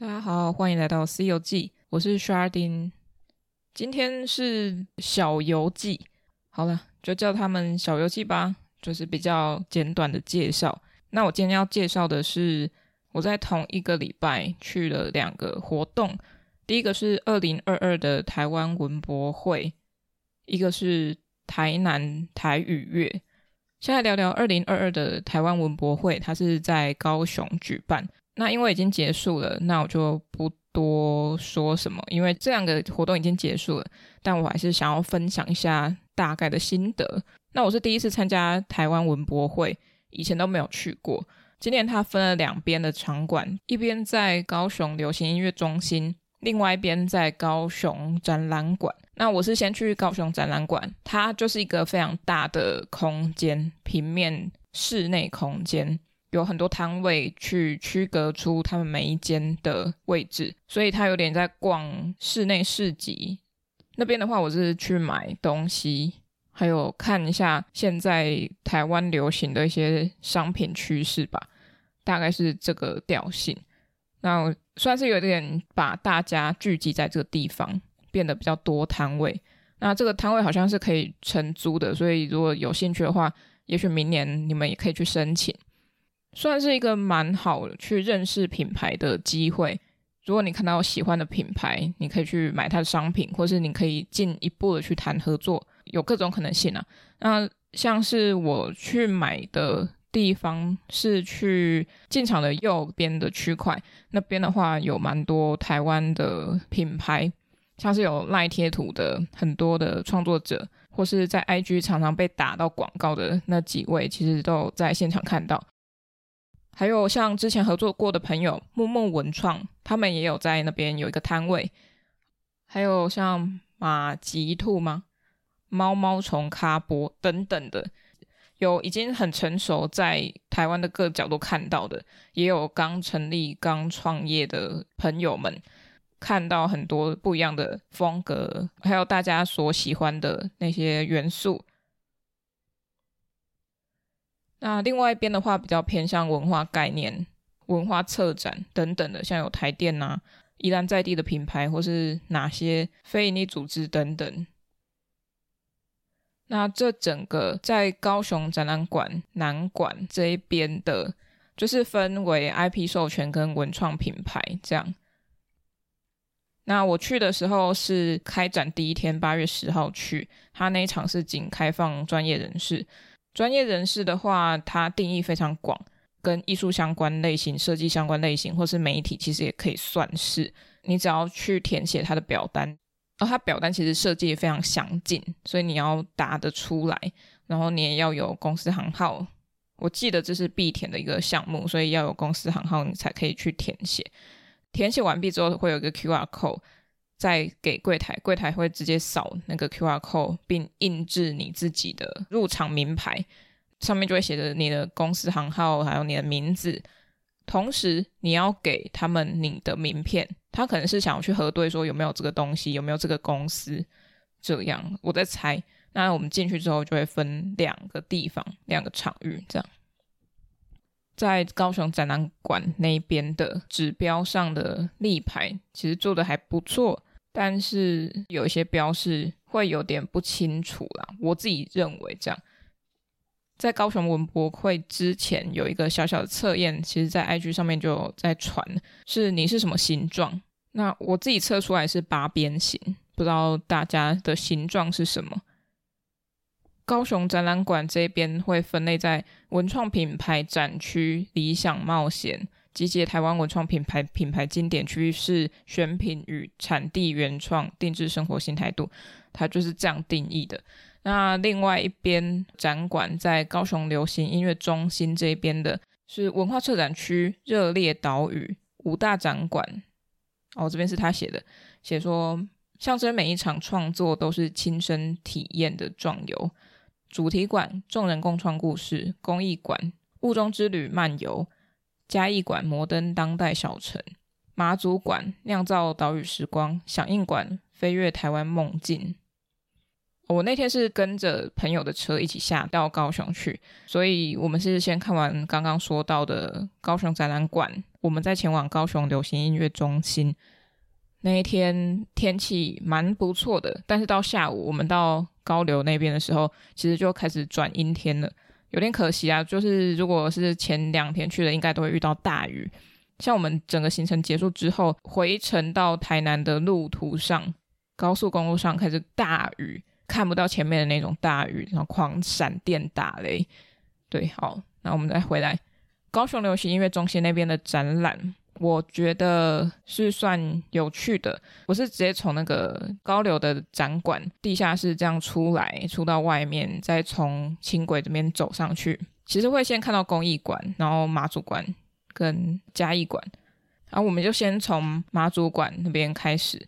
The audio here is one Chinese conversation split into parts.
大家好，欢迎来到《西游记》，我是 Sharding。今天是小游记，好了，就叫他们小游记吧，就是比较简短的介绍。那我今天要介绍的是我在同一个礼拜去了两个活动，第一个是二零二二的台湾文博会，一个是台南台语月。先来聊聊二零二二的台湾文博会，它是在高雄举办。那因为已经结束了，那我就不多说什么，因为这两个活动已经结束了。但我还是想要分享一下大概的心得。那我是第一次参加台湾文博会，以前都没有去过。今年它分了两边的场馆，一边在高雄流行音乐中心，另外一边在高雄展览馆。那我是先去高雄展览馆，它就是一个非常大的空间，平面室内空间。有很多摊位去区隔出他们每一间的位置，所以他有点在逛室内市集。那边的话，我是去买东西，还有看一下现在台湾流行的一些商品趋势吧，大概是这个调性。那算是有点把大家聚集在这个地方，变得比较多摊位。那这个摊位好像是可以承租的，所以如果有兴趣的话，也许明年你们也可以去申请。算是一个蛮好去认识品牌的机会。如果你看到喜欢的品牌，你可以去买它的商品，或是你可以进一步的去谈合作，有各种可能性啊。那像是我去买的地方是去进场的右边的区块，那边的话有蛮多台湾的品牌，像是有赖贴图的很多的创作者，或是在 IG 常常被打到广告的那几位，其实都在现场看到。还有像之前合作过的朋友木木文创，他们也有在那边有一个摊位。还有像马吉兔吗？猫猫虫咖波等等的，有已经很成熟，在台湾的各角度看到的，也有刚成立、刚创业的朋友们，看到很多不一样的风格，还有大家所喜欢的那些元素。那另外一边的话，比较偏向文化概念、文化策展等等的，像有台电呐、啊、宜兰在地的品牌，或是哪些非营利组织等等。那这整个在高雄展览馆南馆这一边的，就是分为 IP 授权跟文创品牌这样。那我去的时候是开展第一天，八月十号去，他那一场是仅开放专业人士。专业人士的话，它定义非常广，跟艺术相关类型、设计相关类型，或是媒体，其实也可以算是。你只要去填写他的表单，然后他表单其实设计也非常详尽，所以你要答得出来，然后你也要有公司行号。我记得这是必填的一个项目，所以要有公司行号，你才可以去填写。填写完毕之后，会有一个 QR code。再给柜台，柜台会直接扫那个 QR code，并印制你自己的入场名牌，上面就会写着你的公司行号，还有你的名字。同时，你要给他们你的名片，他可能是想要去核对说有没有这个东西，有没有这个公司。这样，我在猜。那我们进去之后就会分两个地方，两个场域，这样。在高雄展览馆那边的指标上的立牌，其实做的还不错。但是有一些标示会有点不清楚啦，我自己认为这样。在高雄文博会之前有一个小小的测验，其实在 IG 上面就有在传，是你是什么形状？那我自己测出来是八边形，不知道大家的形状是什么？高雄展览馆这边会分类在文创品牌展区、理想冒险。集结台湾文创品牌品牌经典趋势选品与产地原创定制生活新态度，它就是这样定义的。那另外一边展馆在高雄流行音乐中心这边的是文化策展区热烈岛屿五大展馆。哦，这边是他写的，写说象征每一场创作都是亲身体验的壮游。主题馆众人共创故事，工艺馆雾中之旅漫游。嘉义馆摩登当代小城，马祖馆酿造岛屿时光，响应馆飞越台湾梦境。我那天是跟着朋友的车一起下到高雄去，所以我们是先看完刚刚说到的高雄展览馆，我们再前往高雄流行音乐中心。那一天天气蛮不错的，但是到下午我们到高流那边的时候，其实就开始转阴天了，有点可惜啊。就是如果是前两天去的，应该都会遇到大雨。像我们整个行程结束之后，回程到台南的路途上，高速公路上开始大雨，看不到前面的那种大雨，然后狂闪电打雷。对，好，那我们再回来高雄流行音乐中心那边的展览，我觉得是算有趣的。我是直接从那个高流的展馆地下室这样出来，出到外面，再从轻轨这边走上去。其实会先看到工艺馆，然后马祖馆。跟嘉义馆，然后我们就先从马祖馆那边开始。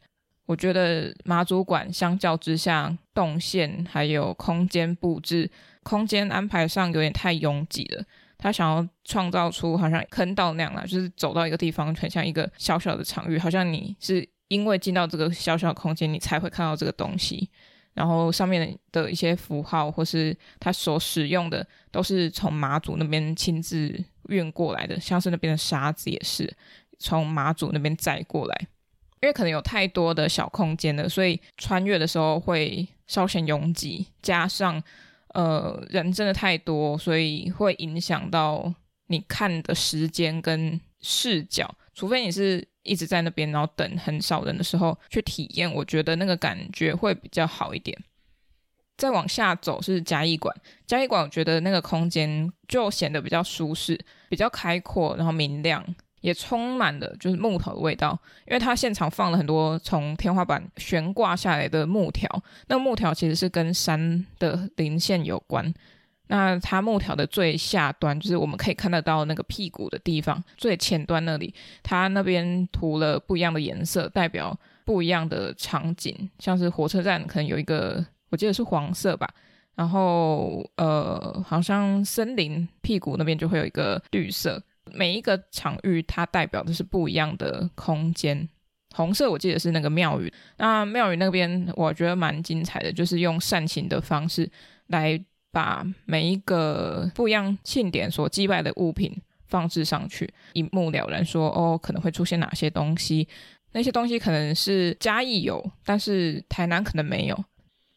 我觉得马祖馆相较之下，动线还有空间布置、空间安排上有点太拥挤了。他想要创造出好像坑道那样啦，就是走到一个地方，很像一个小小的场域，好像你是因为进到这个小小的空间，你才会看到这个东西。然后上面的一些符号或是他所使用的，都是从马祖那边亲自运过来的，像是那边的沙子也是从马祖那边载过来。因为可能有太多的小空间了，所以穿越的时候会稍显拥挤，加上呃人真的太多，所以会影响到你看的时间跟视角，除非你是。一直在那边，然后等很少人的时候去体验，我觉得那个感觉会比较好一点。再往下走是嘉义馆，嘉义馆我觉得那个空间就显得比较舒适、比较开阔，然后明亮，也充满了就是木头的味道，因为它现场放了很多从天花板悬挂下来的木条，那木条其实是跟山的零线有关。那它木条的最下端，就是我们可以看得到那个屁股的地方，最前端那里，它那边涂了不一样的颜色，代表不一样的场景，像是火车站可能有一个，我记得是黄色吧，然后呃，好像森林屁股那边就会有一个绿色，每一个场域它代表的是不一样的空间。红色我记得是那个庙宇，那庙宇那边我觉得蛮精彩的，就是用扇形的方式来。把每一个不一样庆典所祭拜的物品放置上去，一目了然说哦，可能会出现哪些东西？那些东西可能是嘉义有，但是台南可能没有。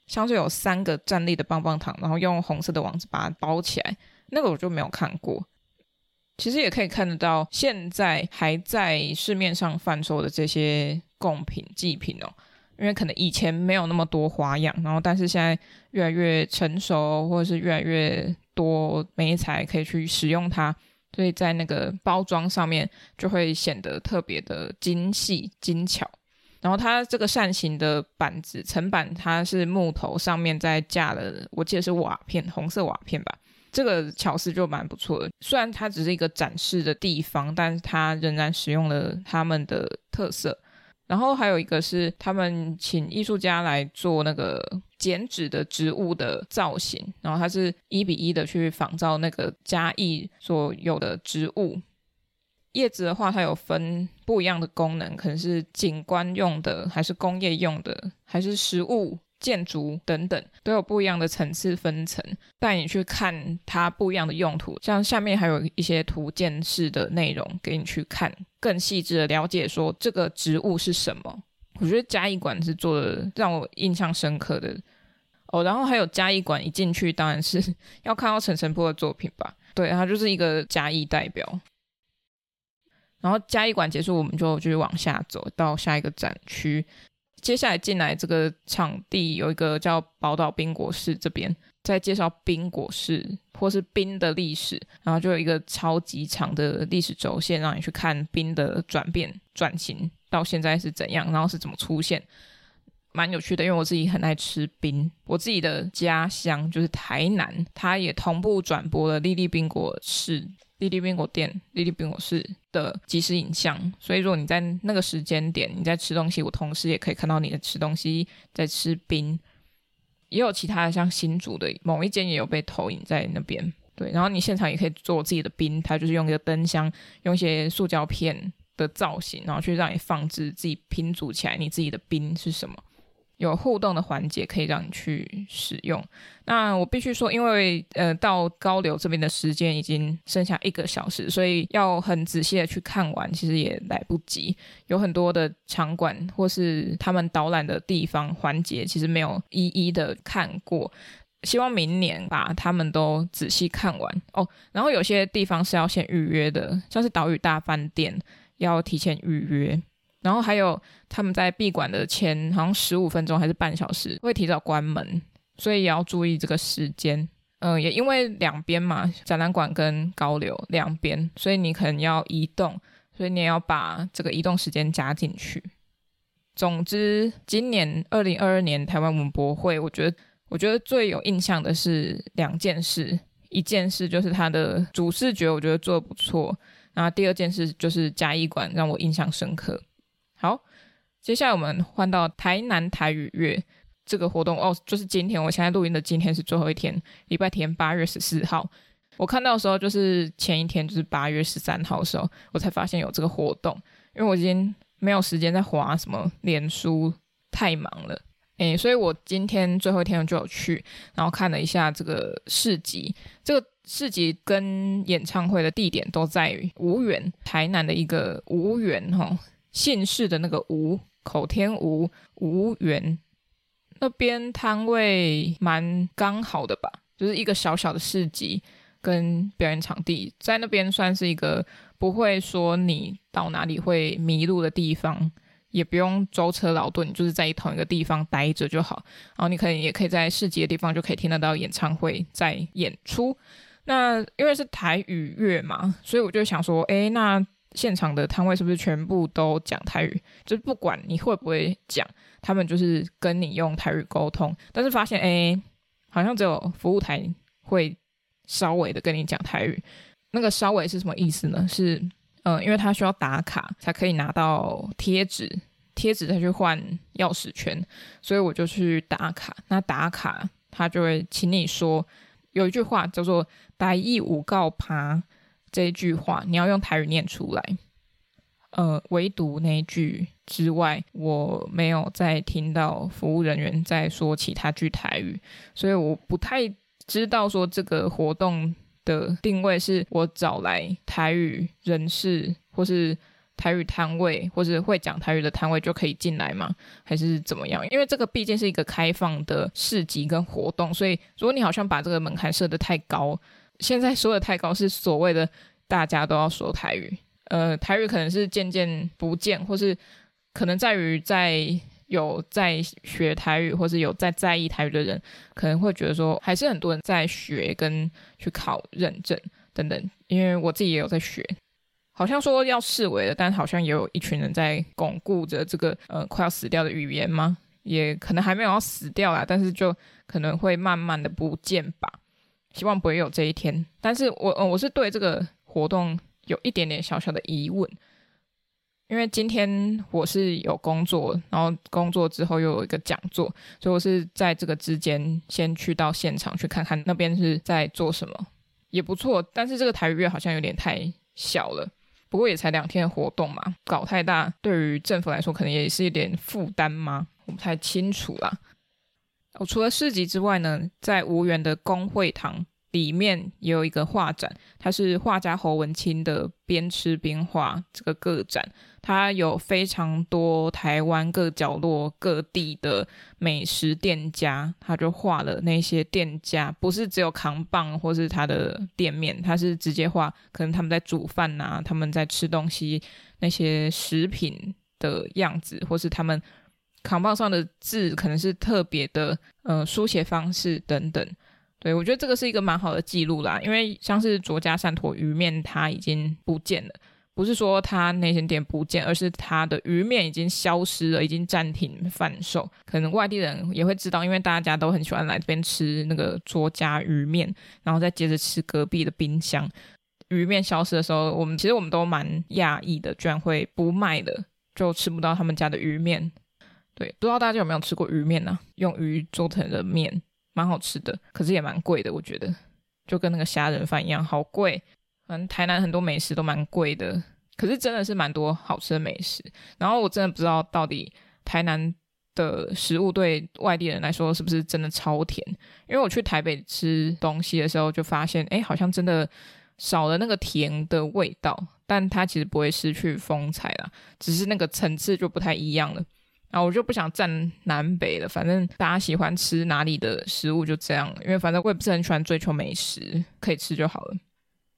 像是有三个站立的棒棒糖，然后用红色的网子把它包起来，那个我就没有看过。其实也可以看得到，现在还在市面上贩售的这些贡品祭品哦。因为可能以前没有那么多花样，然后但是现在越来越成熟，或者是越来越多媒材可以去使用它，所以在那个包装上面就会显得特别的精细精巧。然后它这个扇形的板子层板，它是木头上面再架了，我记得是瓦片，红色瓦片吧。这个巧思就蛮不错的。虽然它只是一个展示的地方，但是它仍然使用了他们的特色。然后还有一个是他们请艺术家来做那个剪纸的植物的造型，然后它是一比一的去仿造那个嘉义所有的植物。叶子的话，它有分不一样的功能，可能是景观用的，还是工业用的，还是食物。建筑等等都有不一样的层次分层，带你去看它不一样的用途。像下面还有一些图鉴式的内容给你去看，更细致的了解说这个植物是什么。我觉得嘉义馆是做的让我印象深刻的哦。然后还有嘉义馆一进去当然是要看到陈澄波的作品吧？对，他就是一个嘉义代表。然后嘉义馆结束，我们就继续往下走到下一个展区。接下来进来这个场地有一个叫宝岛冰果室，这边在介绍冰果室或是冰的历史，然后就有一个超级长的历史轴线，让你去看冰的转变、转型到现在是怎样，然后是怎么出现，蛮有趣的。因为我自己很爱吃冰，我自己的家乡就是台南，它也同步转播了丽丽宾果室。丽丽宾果店、丽丽宾果室的即时影像，所以如果你在那个时间点你在吃东西，我同时也可以看到你的吃东西在吃冰，也有其他的像新竹的某一间也有被投影在那边，对，然后你现场也可以做自己的冰，它就是用一个灯箱，用一些塑胶片的造型，然后去让你放置自己拼组起来你自己的冰是什么，有互动的环节可以让你去使用。那我必须说，因为呃到高流这边的时间已经剩下一个小时，所以要很仔细的去看完，其实也来不及。有很多的场馆或是他们导览的地方环节，其实没有一一的看过。希望明年把他们都仔细看完哦。然后有些地方是要先预约的，像是岛屿大饭店要提前预约。然后还有他们在闭馆的前好像十五分钟还是半小时会提早关门，所以也要注意这个时间。嗯、也因为两边嘛，展览馆跟高流两边，所以你可能要移动，所以你也要把这个移动时间加进去。总之，今年二零二二年台湾文博会，我觉得我觉得最有印象的是两件事，一件事就是它的主视觉，我觉得做得不错。然后第二件事就是嘉义馆让我印象深刻。好，接下来我们换到台南台语月这个活动哦，就是今天，我现在录音的今天是最后一天，礼拜天八月十四号。我看到的时候就是前一天，就是八月十三号的时候，我才发现有这个活动，因为我已经没有时间在滑什么脸书，太忙了，诶，所以我今天最后一天就有去，然后看了一下这个市集，这个市集跟演唱会的地点都在于吴园，台南的一个无缘哈。姓氏的那个吴，口天吴，吴园那边摊位蛮刚好的吧，就是一个小小的市集跟表演场地，在那边算是一个不会说你到哪里会迷路的地方，也不用舟车劳顿，就是在同一个地方待着就好。然后你可能也可以在市集的地方就可以听得到演唱会在演出。那因为是台语乐嘛，所以我就想说，哎，那。现场的摊位是不是全部都讲台语？就是不管你会不会讲，他们就是跟你用台语沟通。但是发现，哎，好像只有服务台会稍微的跟你讲台语。那个稍微是什么意思呢？是，嗯、呃，因为他需要打卡才可以拿到贴纸，贴纸再去换钥匙圈，所以我就去打卡。那打卡他就会请你说，有一句话叫做“台语有够歹”。这一句话你要用台语念出来，呃，唯独那一句之外，我没有再听到服务人员在说其他句台语，所以我不太知道说这个活动的定位是我找来台语人士，或是台语摊位，或是会讲台语的摊位就可以进来吗？还是怎么样？因为这个毕竟是一个开放的市集跟活动，所以如果你好像把这个门槛设得太高。现在说的太高是所谓的大家都要说台语，呃，台语可能是渐渐不见，或是可能在于在有在学台语，或是有在在意台语的人，可能会觉得说还是很多人在学跟去考认证等等。因为我自己也有在学，好像说要式微了，但好像也有一群人在巩固着这个呃快要死掉的语言吗？也可能还没有要死掉啦，但是就可能会慢慢的不见吧。希望不会有这一天，但是我呃我是对这个活动有一点点小小的疑问，因为今天我是有工作，然后工作之后又有一个讲座，所以我是在这个之间先去到现场去看看那边是在做什么，也不错。但是这个台语月好像有点太小了，不过也才两天的活动嘛，搞太大对于政府来说可能也是一点负担吗？我不太清楚啦。哦，除了市集之外呢，在吴园的公会堂里面也有一个画展，它是画家侯文清的边吃边画这个个展，它有非常多台湾各角落各地的美食店家，他就画了那些店家，不是只有扛棒或是他的店面，他是直接画可能他们在煮饭呐、啊，他们在吃东西那些食品的样子，或是他们。扛棒上的字可能是特别的，呃，书写方式等等。对，我觉得这个是一个蛮好的记录啦，因为像是卓家山陀鱼面，它已经不见了，不是说它那间店不见，而是它的鱼面已经消失了，已经暂停贩售。可能外地人也会知道，因为大家都很喜欢来这边吃那个卓家鱼面，然后再接着吃隔壁的冰箱。鱼面消失的时候，我们其实我们都蛮讶异的，居然会不卖的，就吃不到他们家的鱼面。对，不知道大家有没有吃过鱼面呢、啊？用鱼做成的面，蛮好吃的，可是也蛮贵的，我觉得，就跟那个虾仁饭一样，好贵。反正台南很多美食都蛮贵的，可是真的是蛮多好吃的美食。然后我真的不知道到底台南的食物对外地人来说是不是真的超甜？因为我去台北吃东西的时候，就发现，哎，好像真的少了那个甜的味道，但它其实不会失去风采啦，只是那个层次就不太一样了。啊我就不想站南北了，反正大家喜欢吃哪里的食物就这样，因为反正我也不是很喜欢追求美食，可以吃就好了。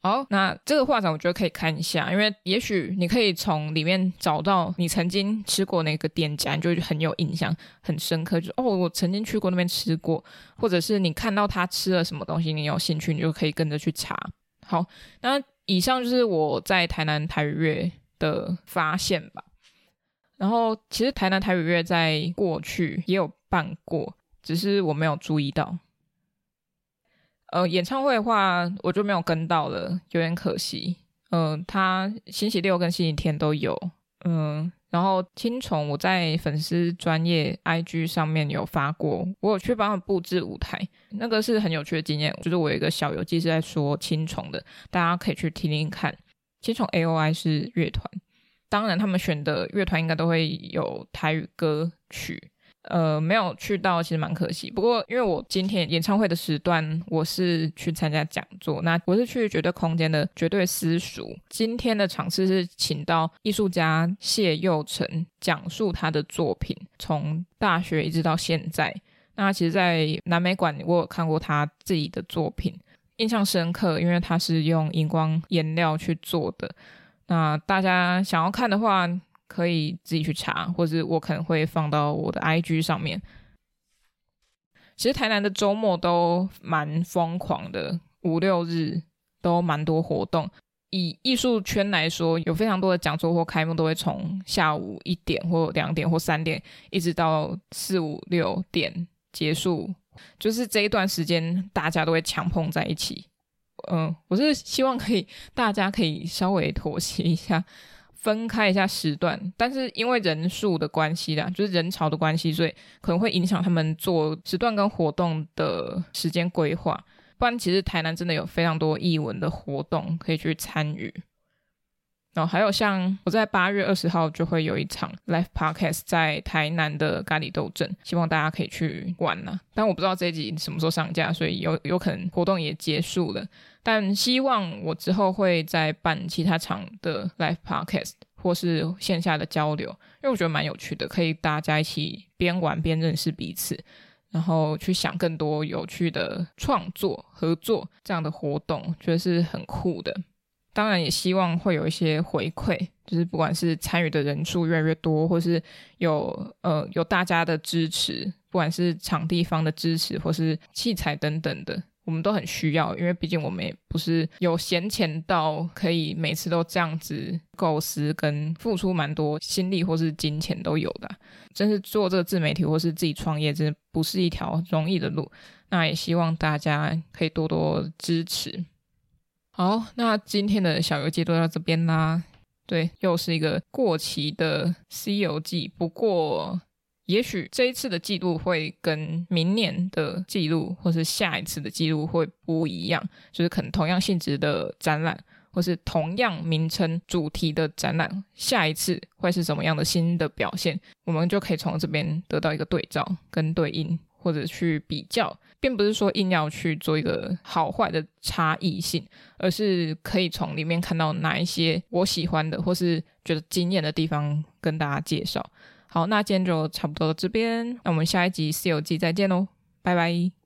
好，那这个画展我觉得可以看一下，因为也许你可以从里面找到你曾经吃过那个店家，你就很有印象、很深刻，就哦，我曾经去过那边吃过，或者是你看到他吃了什么东西，你有兴趣，你就可以跟着去查。好，那以上就是我在台南台语月的发现吧。然后，其实台南台语月在过去也有办过，只是我没有注意到。呃，演唱会的话，我就没有跟到了，有点可惜。嗯、他星期六跟星期天都有。嗯、然后青虫我在粉丝专业 IG 上面有发过，我有去帮他布置舞台，那个是很有趣的经验。就是我有一个小游记是在说青虫的，大家可以去听听看。青虫 AOI 是乐团，当然他们选的乐团应该都会有台语歌曲。呃，没有去到，其实蛮可惜。不过，因为我今天演唱会的时段，我是去参加讲座，那我是去绝对空间的绝对私塾。今天的场次是请到艺术家谢佑成讲述他的作品，从大学一直到现在。那其实，在南美馆我有看过他自己的作品，印象深刻，因为他是用荧光颜料去做的。那大家想要看的话，可以自己去查，或者我可能会放到我的 IG 上面。其实台南的周末都蛮疯狂的，五六日都蛮多活动。以艺术圈来说，有非常多的讲座或开幕都会从下午一点或两点或三点，一直到四五六点结束。就是这一段时间，大家都会强碰在一起。嗯，我是希望可以，大家可以稍微妥协一下。分开一下时段，但是因为人数的关系啦，就是人潮的关系，所以可能会影响他们做时段跟活动的时间规划。不然，其实台南真的有非常多艺文的活动可以去参与。然后还有像我在八月二十号就会有一场 live podcast 在台南的咖喱斗阵，希望大家可以去玩呐。但我不知道这一集什么时候上架，所以有有可能活动也结束了。但希望我之后会再办其他场的 live podcast 或是线下的交流，因为我觉得蛮有趣的，可以大家一起边玩边认识彼此，然后去想更多有趣的创作合作这样的活动，觉得是很酷的。当然也希望会有一些回馈，就是不管是参与的人数越来越多，或是有呃有大家的支持，不管是场地方的支持，或是器材等等的，我们都很需要，因为毕竟我们也不是有闲钱到可以每次都这样子构思跟付出蛮多心力或是金钱都有的。真是做这个自媒体或是自己创业，真的不是一条容易的路。那也希望大家可以多多支持。好，那今天的小游记都到这边啦。对，又是一个过期的《西游记》，不过也许这一次的记录会跟明年的记录，或是下一次的记录会不一样。就是可能同样性质的展览，或是同样名称主题的展览，下一次会是什么样的新的表现，我们就可以从这边得到一个对照跟对应。或者去比较，并不是说硬要去做一个好坏的差异性，而是可以从里面看到哪一些我喜欢的，或是觉得惊艳的地方，跟大家介绍。好，那今天就差不多到这边，那我们下一集《西游记》再见喽，拜拜。